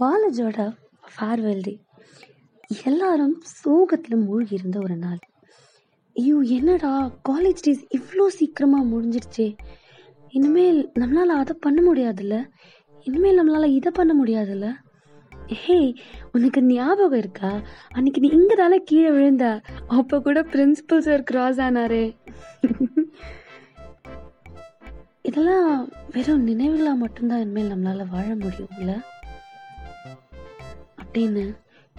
காலேஜோட farewell day எல்லாரும் சோகத்தில் மூழ்கி இருந்த ஒரு நாள். ஐயோ என்னடா காலேஜ் டேஸ் இவ்வளோ சீக்கிரமாக முடிஞ்சிடுச்சே இனிமேல் நம்மளால் அதை பண்ண முடியாதுல்ல? இனிமேல் நம்மளால் இதை பண்ண முடியாதுல்ல? ஹே உனக்கு ஞாபகம் இருக்கா? அன்னைக்கு நீ இங்கே தானே கீழே விழுந்த? அப்போ கூட பிரின்சிபல் சார் கிராஸ் ஆனாரே. இதெல்லாம் வெறும் நினைவுகளாக மட்டும்தான் இனிமேல் நம்மளால் வாழ முடியும்ல? அப்படின்னு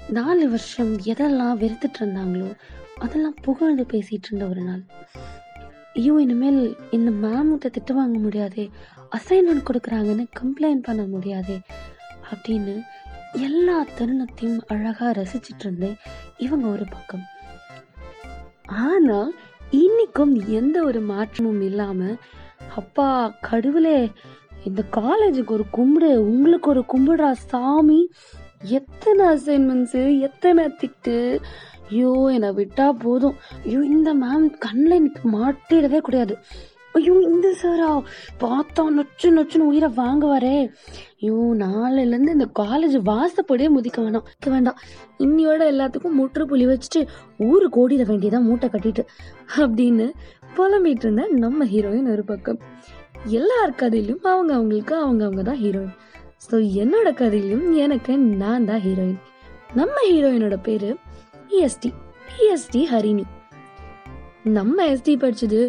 நாலு வருஷம் எதெல்லாம் வெறுத்துட்டு இருந்தாங்களோ அதெல்லாம் புகழ்ந்து பேசிட்டு இருந்த ஒரு நாள். ஐயோ இனிமேல் இந்த மேம்கிட்ட திட்டு வாங்க முடியாதே அசைன்மெண்ட் கொடுக்குறாங்கன்னு கம்ப்ளைண்ட் பண்ண முடியாதே அப்படின்னு எல்லா தருணத்தையும் அழகா ரசிச்சிட்டு இருந்தேன் இவங்க ஒரு பக்கம். ஆனா இன்னைக்கும் எந்த ஒரு மாற்றமும் இல்லாம அப்பா கடவுளே இந்த காலேஜுக்கு ஒரு கும்பிடு உங்களுக்கு ஒரு கும்பிடுறா சாமி எத்தனை அசைன்மெண்ட்ஸு எத்தனை திட்டு ஐயோ என்னை விட்டா போதும். ஐயோ இந்த மேம் கண்ணில் எனக்கு மாட்டிடவே கூடாது. ஐயோ இந்த சாரா பார்த்தா நொச்சு நொச்சுன்னு உயிரை வாங்குவாரே. ஐயோ நாளையிலேருந்து இந்த காலேஜ் வாசப்படியே முதிக்க வேணாம். வேண்டாம். இன்னியோட எல்லாத்துக்கும் முற்றுப்புள்ளி வச்சுட்டு ஊருக்கு ஓடிட வேண்டியதான் மூட்டை கட்டிட்டு அப்படின்னு புலம்பிட்டு இருந்த நம்ம ஹீரோயின் ஒரு பக்கம். எல்லார் கதையிலும் அவங்க அவங்களுக்கு அவங்க அவங்க தான் ஹீரோயின் ஸோ என்னோட கதையிலும் எனக்கு நான் தான் ஹீரோயின் நம்ம ஹீரோயினோட பேரு பிஎஸ்டி பிஎஸ்டி ஹரிணி. நம்ம எஸ்டி படிச்சது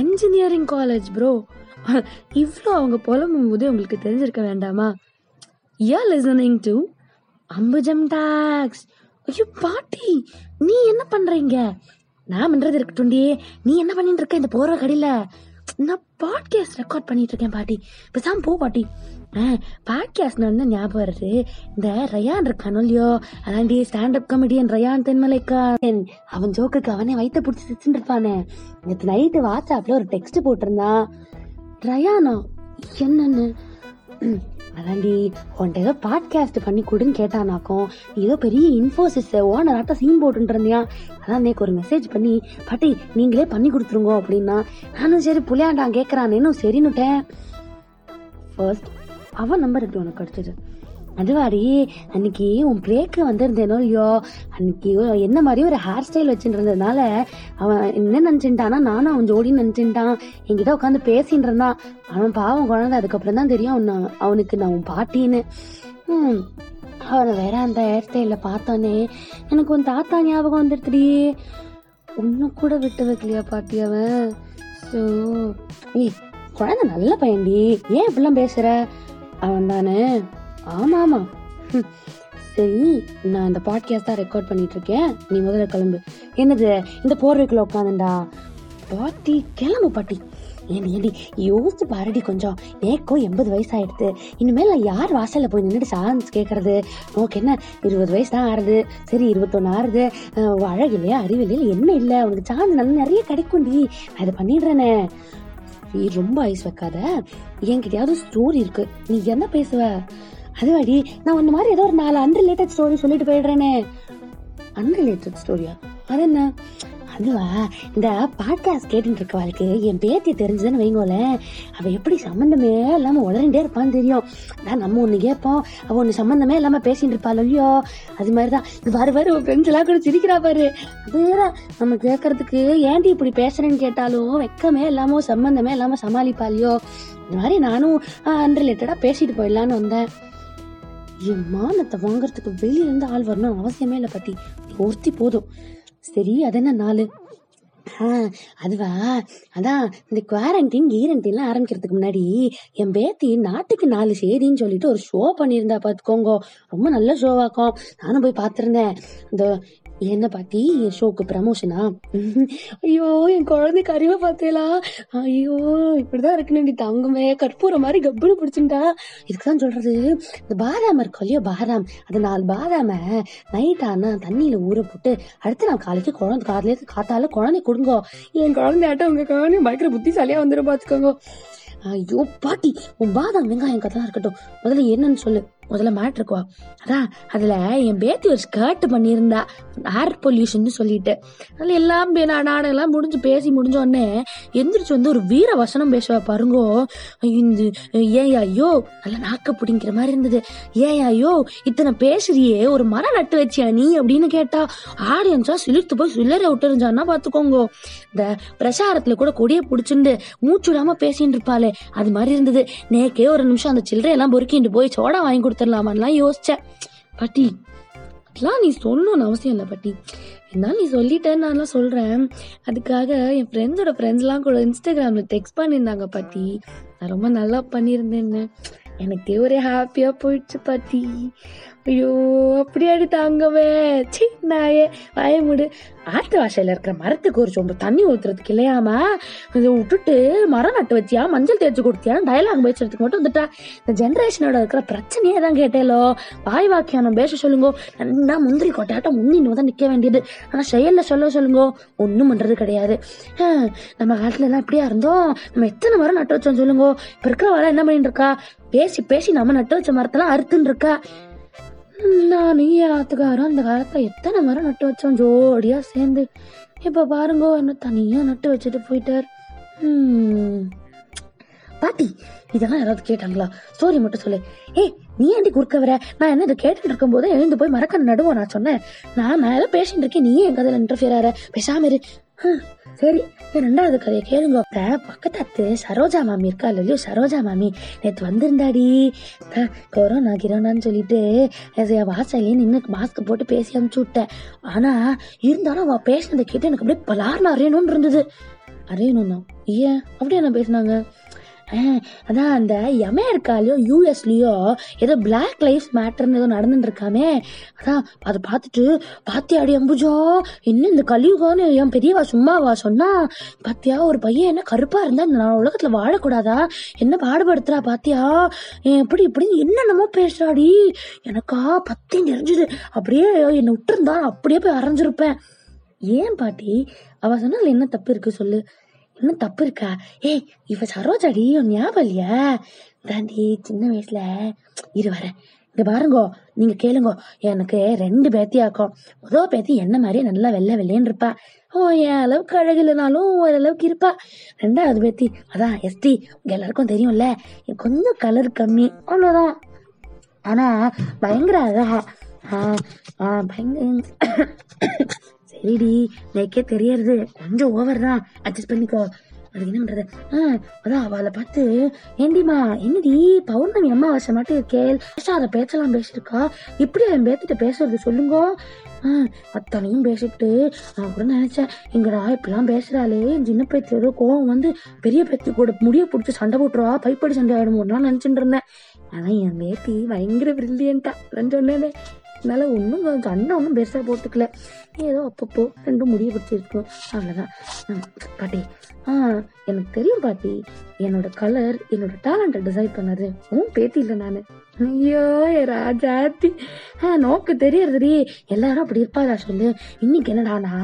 என்ஜினியரிங் காலேஜ் ப்ரோ இவ்வளோ அவங்க புலம்பும் போது உங்களுக்கு தெரிஞ்சிருக்க வேண்டாமா? Yeah listening to Ambujam talks ஐயோ பாட்டி நீ என்ன பண்றீங்க? நான் பண்றது இருக்கட்டும்டி. நீ என்ன பண்ணிட்டு இருக்க இந்த போற கடையில? நான் பாட்காஸ்ட் ரெக்கார்ட் பண்ணிட்டு இருக்கேன் பாட்டி. பேசாம போ பாட்டி. பாட்காஸ்ட் வந்து ஞாபகம் வருது. இந்த ரயான் இருக்கானோ இல்லையோ? அதாண்டி ஸ்டாண்டப் காமெடியன் ரயான் தென்மலைக்கான் அவன் ஜோக்குக்கு அவனே வயிற்ற பிடிச்சி சிரிச்சுட்டு இருப்பானே நேற்று நைட்டு வாட்ஸ்அப்ல ஒரு டெக்ஸ்ட் போட்டிருந்தான். ரயானா என்னன்னு? அதாண்டி உன்ட்ட ஏதோ பாட்காஸ்ட் பண்ணி கொடுன்னு கேட்டானாக்கும் நீ ஏதோ பெரிய இன்ஃபோசிஸ் ஓனராட்ட சீன் போட்டுட்டு அதான் நேக்கு ஒரு மெசேஜ் பண்ணி பாட்டி நீங்களே பண்ணி கொடுத்துருங்க அப்படின்னா நானும் சரி புளியாண்டான் கேட்குறானேன்னு சரின்னுட்டேன். ஃபர்ஸ்ட் அவன் நம்பர் எப்படி உனக்கு கிடச்சிது அதுவாடி அன்னைக்கு உன் பிரேக்கு வந்திருந்தேனோ இல்லையோ? அன்னைக்கு என்ன மாதிரி ஒரு ஹேர் ஸ்டைல் வச்சுருந்ததுனால அவன் என்ன நினச்சிட்டானா நானும் அவன் ஜோடின்னு நினச்சிட்டான். என்கிட்ட உட்காந்து பேசின்னு இருந்தான். அவன் பாவம் குழந்தை அதுக்கப்புறம் தான் தெரியும் அவன் அவனுக்கு நான் உன் பாட்டின்னு. ம் அவனை வேற அந்த ஹேர் ஸ்டைலில் பார்த்தோன்னே எனக்கு உன் தாத்தா ஞாபகம் வந்துடுதுடி ஒன்றும் கூட விட்டு வைக்கலையா பாட்டி அவன்? ஸோ குழந்தை நல்ல பையன்டி. ஏன் இப்படிலாம் பேசுகிற அவன் தானே ஆமா ஆமா சரி நான் இந்த பாட்காஸ்ட் தான் ரெக்கார்ட் பண்ணிட்டு இருக்கேன் நீ முதல்ல கிளம்பு. என்னது இந்த போர்வைக்குள்ள உட்காந்துண்டா? பாட்டி கிளம்பு பாட்டி. ஏண்டி ஏண்டி யோசிச்சு பாருடி கொஞ்சம். ஏக்கோ எண்பது வயசு ஆயிடுது இனிமேல் நான் யார் வாசலில் போய் நின்றுட்டு சான்ஸ் கேட்கறது உனக்கு என்ன இருபது வயசு தான் ஆறுது. சரி இருபத்தொன்னு ஆறுது. அழகு இல்லையா அறிவு இல்லையா என்ன இல்லை? உனக்கு சான்ஸ் நல்லா நிறைய கிடைக்கும்டி நான் இதை பண்ணிடுறேனே. ரொம்ப ஐஸ் வைக்காத. என்கிட்டயாவது ஸ்டோரி இருக்கு. நீ என்ன பேசுவ? அதுவாடி நான் அந்த மாதிரி ஏதோ ஒரு நாலு அன்ரிலேட்டட் ஸ்டோரி சொல்லிட்டு போயிடுறேனே. அன்ரிலேட்டட் ஸ்டோரியா அது என்ன? அதுவா? இந்த பாட்காஸ்ட் கேட்டுட்டு இருக்கவாளுக்கு என் பேத்தி தெரிஞ்சதுன்னு வைங்கோலேன் அவ எப்படி சம்மந்தமே இல்லாம உளறிண்டே இருப்பான்னு தெரியும். நான் நம்ம ஒண்ணு கேட்போம் அவ ஒண்ணு சம்மந்தமே இல்லாம பேசிட்டு இருப்பாள் இல்லையோ? அது மாதிரிதான். இது வர வர உன் ஃப்ரெண்ட்ஸ் எல்லாம் கூட சிரிக்கிறா பாரு. வேற நம்ம கேட்கறதுக்கு ஏன்டி இப்படி பேசுறேன்னு கேட்டாலும் வெக்கமே இல்லாம சம்மந்தமே இல்லாம சமாளிப்பாளியோ இந்த மாதிரி நானும் அன்ரிலேட்டடா பேசிட்டு போயிடலான்னு வந்தேன். என் மானத்தை வாங்குறதுக்கு வெளியிலேருந்து ஆள் வரணும் அவசியமே இல்லை பாட்டி. ஒருத்தி போதும். சரி அது என்ன நாலு? அதுவா? அதான் இந்த குவாரண்டைன் கீரண்டைன்லாம் ஆரம்பிக்கிறதுக்கு முன்னாடி என் பேத்தி நாட்டுக்கு நாலு சேரின்னு சொல்லிட்டு ஒரு ஷோ பண்ணியிருந்தா பார்த்துக்கோங்க ரொம்ப நல்ல ஷோவாக்கும் நானும் போய் பார்த்துருந்தேன். இந்த என்ன பாட்டி? என் ஷோக்கு ப்ரமோஷனா ஐயோ என் குழந்தைக்கு அறிவை பார்த்தேலா ஐயோ இப்படிதான் இருக்கணும் தங்கமே. கற்பூரம் மாதிரி கப்புனு பிடிச்சிட்டா. இதுக்கு தான் சொல்றது? இந்த பாதாம் இருக்கும் இல்லையோ பாதாம்? அது நாலு பாதாம நைட் ஆனா தண்ணியில ஊற போட்டு அடுத்த நாள் காலைக்கு குழந்தை காலையில காத்தால குழந்தை கொடுங்கோ. என் குழந்தையாட்ட உங்க குழந்தை பயங்கர புத்திசாலியா வந்துடும் பாத்துக்கோங்க. ஐயோ பாட்டி உன் பாதாம் வெங்காயம் கதெல்லாம் இருக்கட்டும். முதல்ல என்னன்னு சொல்லு. முதல்ல மாட்டிருக்குவா. அதான் அதுல என் பேத்தி ஒரு ஸ்கர்ட் பண்ணியிருந்தா. ஏர் பொல்யூஷன் சொல்லிட்டு. அதுல எல்லாம் பே- எல்லாம் முடிஞ்சு பேசி முடிஞ்ச உடனே எந்திரிச்சு வந்து ஒரு வீர வசனம் பேசுவா பாருங்கோ. இந்த ஏன் ஐயோ நல்ல நாக்க பிடிங்கிற மாதிரி இருந்தது. ஏன் ஐயோ இத்தனை பேசுறியே ஒரு மரம் நட்டு வச்சியா நீ அப்படின்னு கேட்டா ஆடியன்ஸா சிலிர்த்து போய் சில்லறை விட்டுருந்தான்னா பாத்துக்கோங்க. இந்த பிரசாரத்துல கூட கொடியை பிடிச்சிருந்து மூச்சு விடாம பேசிட்டு இருப்பாளே அது மாதிரி இருந்தது. நேக்கே ஒரு நிமிஷம் அந்த சில்லறையெல்லாம் பொறுக்கிட்டு போய் சோடா வாங்கி கொடுத்து எடுத்துடலாமான்லாம் யோசிச்சேன். பாட்டி அதெல்லாம் நீ சொல்லணும்னு அவசியம் இல்லை பாட்டி. இருந்தாலும் நீ சொல்லிட்டேன்னு நான்லாம் சொல்கிறேன் அதுக்காக என் ஃப்ரெண்ட்ஸோட ஃப்ரெண்ட்ஸ்லாம் கூட இன்ஸ்டாகிராமில் டெக்ஸ்ட் பண்ணியிருந்தாங்க பாட்டி. நான் ரொம்ப நல்லா பண்ணியிருந்தேன்னு. எனக்கே ஒரே ஹாப்பியாக போயிடுச்சு பாட்டி. ஐயோ அப்படியாடி தாங்கவே சி நாயே பயமுடு மூடு ஆத்து வாசையில இருக்கிற மரத்துக்கு ஒரு சொம்பு தண்ணி ஊத்துறதுக்கு இல்லையாமா? இதை விட்டுட்டு மரம் நட்டு வச்சியா? மஞ்சள் தேய்ச்சி கொடுத்தியா? டயலாக் பேசுறதுக்கு மட்டும் வந்துட்டா. இந்த ஜென்ரேஷனோட இருக்கிற பிரச்சனையே தான் கேட்டேலோ. வாய் வாக்கியானம் பேச சொல்லுங்க. நல்லா முந்திரி கொட்டாட்டம் முன்னின்னு தான் நிற்க வேண்டியது. ஆனால் செயல்ல சொல்ல சொல்லுங்க. ஒன்றும் பண்ணுறது கிடையாது. நம்ம காலத்துல எல்லாம் இப்படியா இருந்தோம். நம்ம எத்தனை மரம் நட்டு வச்சோம் சொல்லுங்க. இப்போ இருக்கிற வர என்ன பண்ணிட்டு இருக்கா? பேசி பேசி நம்ம நட்டு வச்ச மரத்தெல்லாம் அறுத்துன்னு இருக்கா. நானும் என் ஆத்துக்காரும் அந்த காலத்தில் எத்தனை மரம் நட்டு வச்சோம்? ஜோடியாக சேர்ந்து. இப்போ பாருங்க என்ன தனியாக நட்டு வச்சுட்டு போயிட்டார். பாட்டி இதெல்லாம் யாராவது கேட்டாங்களா? ஸ்டோரி மட்டும் சொல்லு. ஏய் நீ ஏண்டி குறுக்க வர நான் என்ன இதை கேட்டுட்டு இருக்கும் போது எழுந்து போய் மறக்க நடுவோம் நான் சொன்னேன். நான் நான் ஏதோ பேசிட்டு இருக்கேன் நீ என் கதையில இன்டர்ஃபியர் ஆற. பேசாம இரு. சரி. ரெண்டாவது கதையை கேளுங்க அத்தை, பக்கத்தாத்து சரோஜா மாமி இருக்கா? இல்லையோ சரோஜா மாமி. நேத்து வந்திருந்தாடி. கொரோனா கிரோனான்னு சொல்லிட்டு என் நின்று மாஸ்க் போட்டு பேசி அனுப்பிச்சு விட்டேன். ஆனா இருந்தாலும் அவ பேசினதை கேட்டு எனக்கு அப்படியே பலார்னு அறையணும்னு இருந்தது. அறையணும் தான் ஏன்? அப்படியே என்ன பேசினாங்க? அதான் அந்த அமெரிக்காலயோ யூஎஸ்லயோ ஏதோ பிளாக் லைஃப் மேட்டர்னு ஏதோ நடந்துட்டு இருக்காமே அதான் அதை பார்த்துட்டு பாத்தியாடி அம்புஜா இன்னும் இந்த கலியுகம்னு என் பெரியவா சும்மாவா சொன்னா? பாத்தியா ஒரு பையன் என்ன கருப்பா இருந்தா இந்த நான் உலகத்துல வாழக்கூடாதா? என்ன பாடுபடுத்துறா பாத்தியா? ஏன் இப்படி என்னென்னமோ பேசுறாடி. எனக்கா பத்தி நெறிஞ்சுது அப்படியே என்னை விட்டுருந்தா அப்படியே போய் அரைஞ்சிருப்பேன். ஏன் பாட்டி? அவ சொன்னதுல என்ன தப்பு இருக்கு சொல்லு. இன்னும் தப்பு இருக்கா? ஏய் இவ சரோஜாடி உன் ஞாபகம் இல்லையா தாண்டி சின்ன வயசுல. இரு வரேன் இங்க பாருங்கோ நீங்க கேளுங்கோ. எனக்கு ரெண்டு பேத்தியாக்கும். முதல் பேத்தி என்ன மாதிரியே நல்லா வெள்ளை வெள்ளைன்னு இருப்பா. ஓ என் அளவுக்கு அழகு இல்லைனாலும் ஓரளவுக்கு இருப்பா. ரெண்டாவது பேத்தி அதான் எஸ்டி உங்க எல்லாருக்கும் தெரியும்ல. எனக்கு கொஞ்சம் கலர் கம்மி. அவ்வளோதான் ஆனா பயங்கர அழகா. ஆ, ஆ, பயங்கர சரிடி எனக்கே தெரியறது. கொஞ்சம் ஓவர் தான். அட்ஜஸ்ட் பண்ணிக்கோ. அது என்ன பண்றது? ஆஹ் அதான் அவளை பார்த்து ஏண்டிமா என்னடி பௌர்ணமி அம்மாவாசை மட்டும் இருக்கே. பேசாத பேச்செல்லாம் பேசியிருக்கா? இப்படி என் பேத்திட்ட பேசுறது சொல்லுங்க. ஆஹ் அத்தனையும் பேசிட்டு நான் கூட நினைச்சேன் எங்கடா இப்படிலாம் பேசுறாளே. சின்ன பேத்தி ஏதோ கோவம் வந்து பெரிய பேத்தி கூட முடிய பிடிச்சி சண்டை போட்டுருவா. பைப்படி சண்டை ஆயிடுமோலாம் நினைச்சுட்டு இருந்தேன். ஆனா என் பேத்தி பயங்கர பிரில்லியண்டா நான் சொன்னேனே. அதனால ஒன்றும் கண்ணை ஒன்றும் பெருசாக போட்டுக்கல. ஏதோ அப்பப்போ ரெண்டும் முடிய பிடிச்சிருக்கும். அவ்வளோதான் பாட்டி. ஆ எனக்கு தெரியும் பாட்டி. என்னோட கலர் என்னோட டேலண்ட்டை டிசைட் பண்ணது உன் பேத்தி இல்லை நான். ஐயோ ராஜாத்தி ஆ நோக்கு தெரியறதுடி. எல்லாரும் அப்படி இருப்பாளா சொல்லு. இன்னைக்கு என்னடானா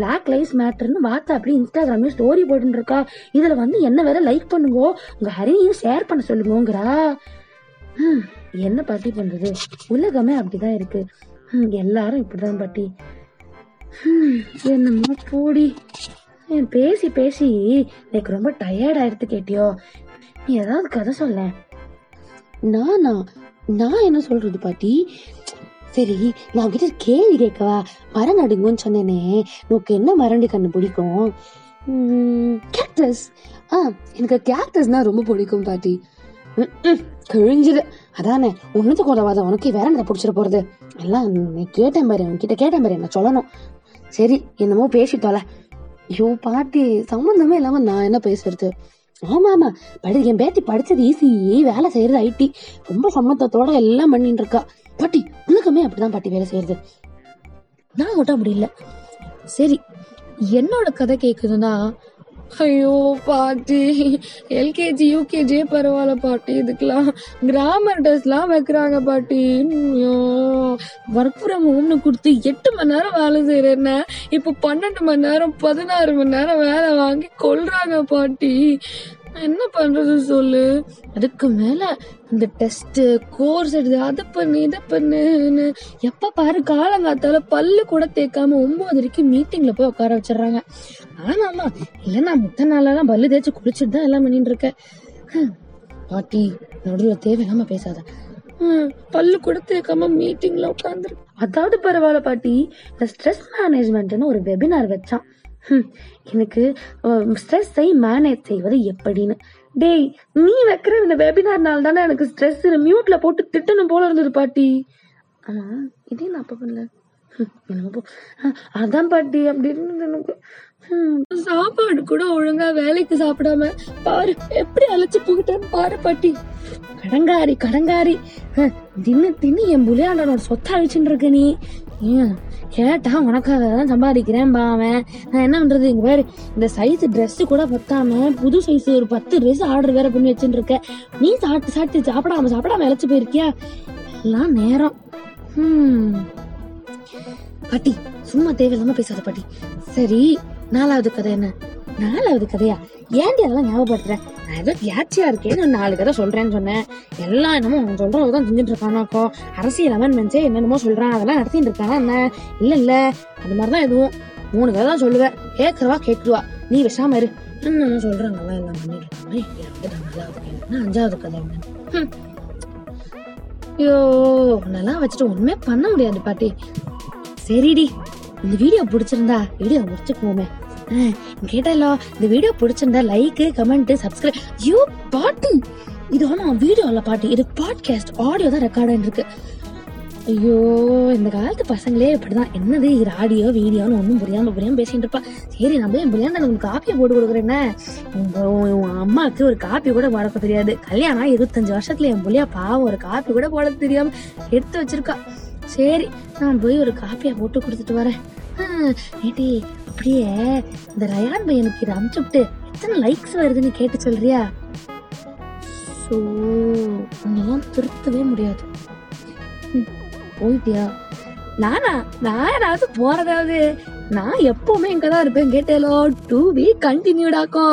பிளாக் லைஃப் மேட்டர்னு வார்த்தை அப்படி இன்ஸ்டாகிராம்ல ஸ்டோரி போட்டுருக்கா இதில் வந்து என்ன வேற லைக் பண்ணுங்க. உங்கள் ஹரியும் ஷேர் பண்ண சொல்லுங்கங்கிறா. ம். என்ன பாட்டி பண்றது? உலகமே அப்படிதான் இருக்கு. எல்லாரும் இப்படிதான் பாட்டி. என்னமோ போடி. பேசி பேசி. எனக்கு ரொம்ப டயர்ட் ஆயிடுத்து கேட்டியோ. நீ ஏதாவது கதை சொல்ல. நானா? நான் என்ன சொல்றது பாட்டி? சரி நான் கிட்ட கேள்வி கேட்கவா? மரம் நடுங்கன்னு சொன்னேனே. உனக்கு என்ன மரண்டி கண்ணு பிடிக்கும்? கேக்டஸ் ஆ எனக்கு கேக்டஸ்னா ரொம்ப பிடிக்கும் பாட்டி. கிழிஞ்சுது. அதானே ஒன்றுத்துக்கு உதவாத உனக்கு வேற என்ன பிடிச்சிட போறது? எல்லாம் நீ கேட்டேன் பாரு உன்கிட்ட கேட்டேன் பாரு என்ன சொல்லணும். சரி என்னமோ பேசி தொலை ஐயோ பாட்டி சம்மந்தமே இல்லாம நான் என்ன பேசுறது? ஆமா ஆமா. படி என் பேத்தி படிச்சது ஈஸி வேலை செய்யறது ஐடி ரொம்ப சம்மத்தத்தோட எல்லாம் பண்ணிட்டு இருக்கா. பாட்டி உனக்குமே அப்படிதான் பாட்டி வேலை செய்யறது. நான் மட்டும் அப்படி இல்லை. சரி என்னோட கதை கேட்குதுன்னா ஐயோ பாட்டி. எல்கேஜி யூகேஜியே பரவாயில்ல பாட்டி. இதுக்கெல்லாம் கிராமர் டெஸ்ட்லாம் வைக்கிறாங்க பாட்டி. ஐயோ. ஒர்க் ஃப்ரம் ஹோம்னு கொடுத்து எட்டு மணி நேரம் வேலை செய்யறேன்ன இப்போ பன்னெண்டு மணி நேரம் பதினாறு மணி நேரம் வேலை வாங்கி கொள்றாங்க பாட்டி. என்ன பண்றது சொல்லு? அதுக்கு மேல இந்த டெஸ்ட் கோர்ஸ் எடுத்து அதை பண்ணு இதை பண்ணுன்னு. எப்ப பாரு காலங்காத்தால பல்லு கூட தேய்க்காம ஒன்பதரைக்கு மீட்டிங்ல போய் உட்கார வச்சிடுறாங்க. ஆமா இல்ல நான் முத்த நாளெல்லாம் பல்லு தேய்ச்சி குளிச்சுட்டு தான் எல்லாம் பண்ணிட்டு இருக்கேன் பாட்டி நடுவில் தேவையில்லாம பேசாத. பல்லு கூட தேய்க்காம மீட்டிங்ல உட்காந்துரு. அதாவது பரவாயில்ல பாட்டி இந்த ஸ்ட்ரெஸ் மேனேஜ்மெண்ட்னு ஒரு வெபினார் வச்சான். எனக்கு ஸ்ட்ரெஸ்ஸை மேனேஜ் செய்வது எப்படின்னு. டேய் நீ வைக்கிற இந்த வெபினார்னால தானே எனக்கு ஸ்ட்ரெஸ் மியூட்ல போட்டு திட்டணும் போல இருந்தது பாட்டி. ஆமா இதே நான் அப்ப பண்ணல? அதான் பாட்டி அப்படின்னு எனக்கு சாப்பாடு கூட ஒழுங்கா வேலைக்கு சாப்பிடாம பாரு எப்படி அழைச்சு போகிட்டேன்னு பாரு பாட்டி. கடங்காரி கடங்காரி. தின்னு தின்னு என் புளியாண்டனோட சொத்தை அழிச்சுட்டு இருக்க நீ. ஏன்? கேட்டா உனக்காக தான் சம்பாதிக்கிறேன் அவன். நான் என்ன பண்றது? இங்க பாரு இந்த சைஸ் ட்ரெஸ் கூட பத்தாம புது சைஸ் ஒரு பத்து ட்ரெஸ் ஆர்டர் வேற பண்ணி வச்சுட்டு இருக்க நீ சாப்பிட்டு சாப்பிட்டு சாப்பிடாம சாப்பிடாம இழைச்சு போயிருக்கியா? எல்லாம் நேரம். ஹம். பாட்டி சும்மா தேவையில்லாம பேசாத பாட்டி. சரி நாலாவது கதை என்ன? நாலாவது கதையா? ஏன்டி அதெல்லாம் ஞாபகப்படுத்துற? நான் ஏதோ வியாச்சியா இருக்கேன்னு நாலு கதை சொல்றேன்னு சொன்னேன். எல்லாம் என்னமோ அவன் தான் செஞ்சுட்டு இருக்கானாக்கோ அரசியல் அமெண்ட்மெண்ட்ஸே என்னென்னமோ சொல்றான். அதெல்லாம் நடத்திட்டு இருக்கானா என்ன? இல்ல இல்ல. அந்த மாதிரிதான் எதுவும். மூணு கதை தான் சொல்லுவேன் கேட்கறவா கேட்குவா நீ விஷாம இரு. என்னமோ சொல்றாங்கல்ல எல்லாம் பண்ணிட்டு இருக்காங்க அஞ்சாவது கதை என்ன? ஐயோ உன்னெல்லாம் வச்சுட்டு ஒண்ணுமே பண்ண முடியாது பாட்டி. சரிடி. இந்த வீடியோ பிடிச்சிருந்தா வீடியோ முடிச்சுக்குவோமே. கேட்டല്ലോ இந்த வீடியோ பிடிச்சிருந்தா லைக் கமெண்ட் சப்ஸ்கிரைப் ஐயோ பாட்டு. இது ஆனால் வீடியோ இல்லை பாட்டு. இது பாட்காஸ்ட் ஆடியோ தான் ரெக்கார்ட் இருக்கு ஐயோ இந்த காலத்து பசங்களே இப்படிதான். என்னது? இது ஆடியோ வீடியோன்னு ஒன்றும் புரியாம புரியாம பேசிட்டு இருப்பா. சரி நம்ம என் புரியாம உங்களுக்கு காப்பியை போட்டு கொடுக்குறேன்னு? உங்க உன் அம்மாவுக்கு ஒரு காப்பி கூட போட தெரியாது. கல்யாணம் இருபத்தஞ்சு வருஷத்துல என் புள்ளியா பாவம் ஒரு காப்பி கூட போட தெரியாம எடுத்து வச்சிருக்கா. சரி நான் போய் ஒரு காப்பியை போட்டு கொடுத்துட்டு வரேன். ஆ, அப்படியே இந்த ரயான் பையனுக்கு இதை அனுப்பிச்சுட்டு எத்தனை லைக்ஸ் வருதுன்னு கேட்டு சொல்றியா? ஸோ உன்னெல்லாம் திருத்தவே முடியாது. போயிட்டியா? நானா நான் ஏதாவது போறதாவது? நான் எப்பவுமே இங்கதான் இருப்பேன் கேட்டேலோ டூ வீக் கண்டினியூடாக்கோ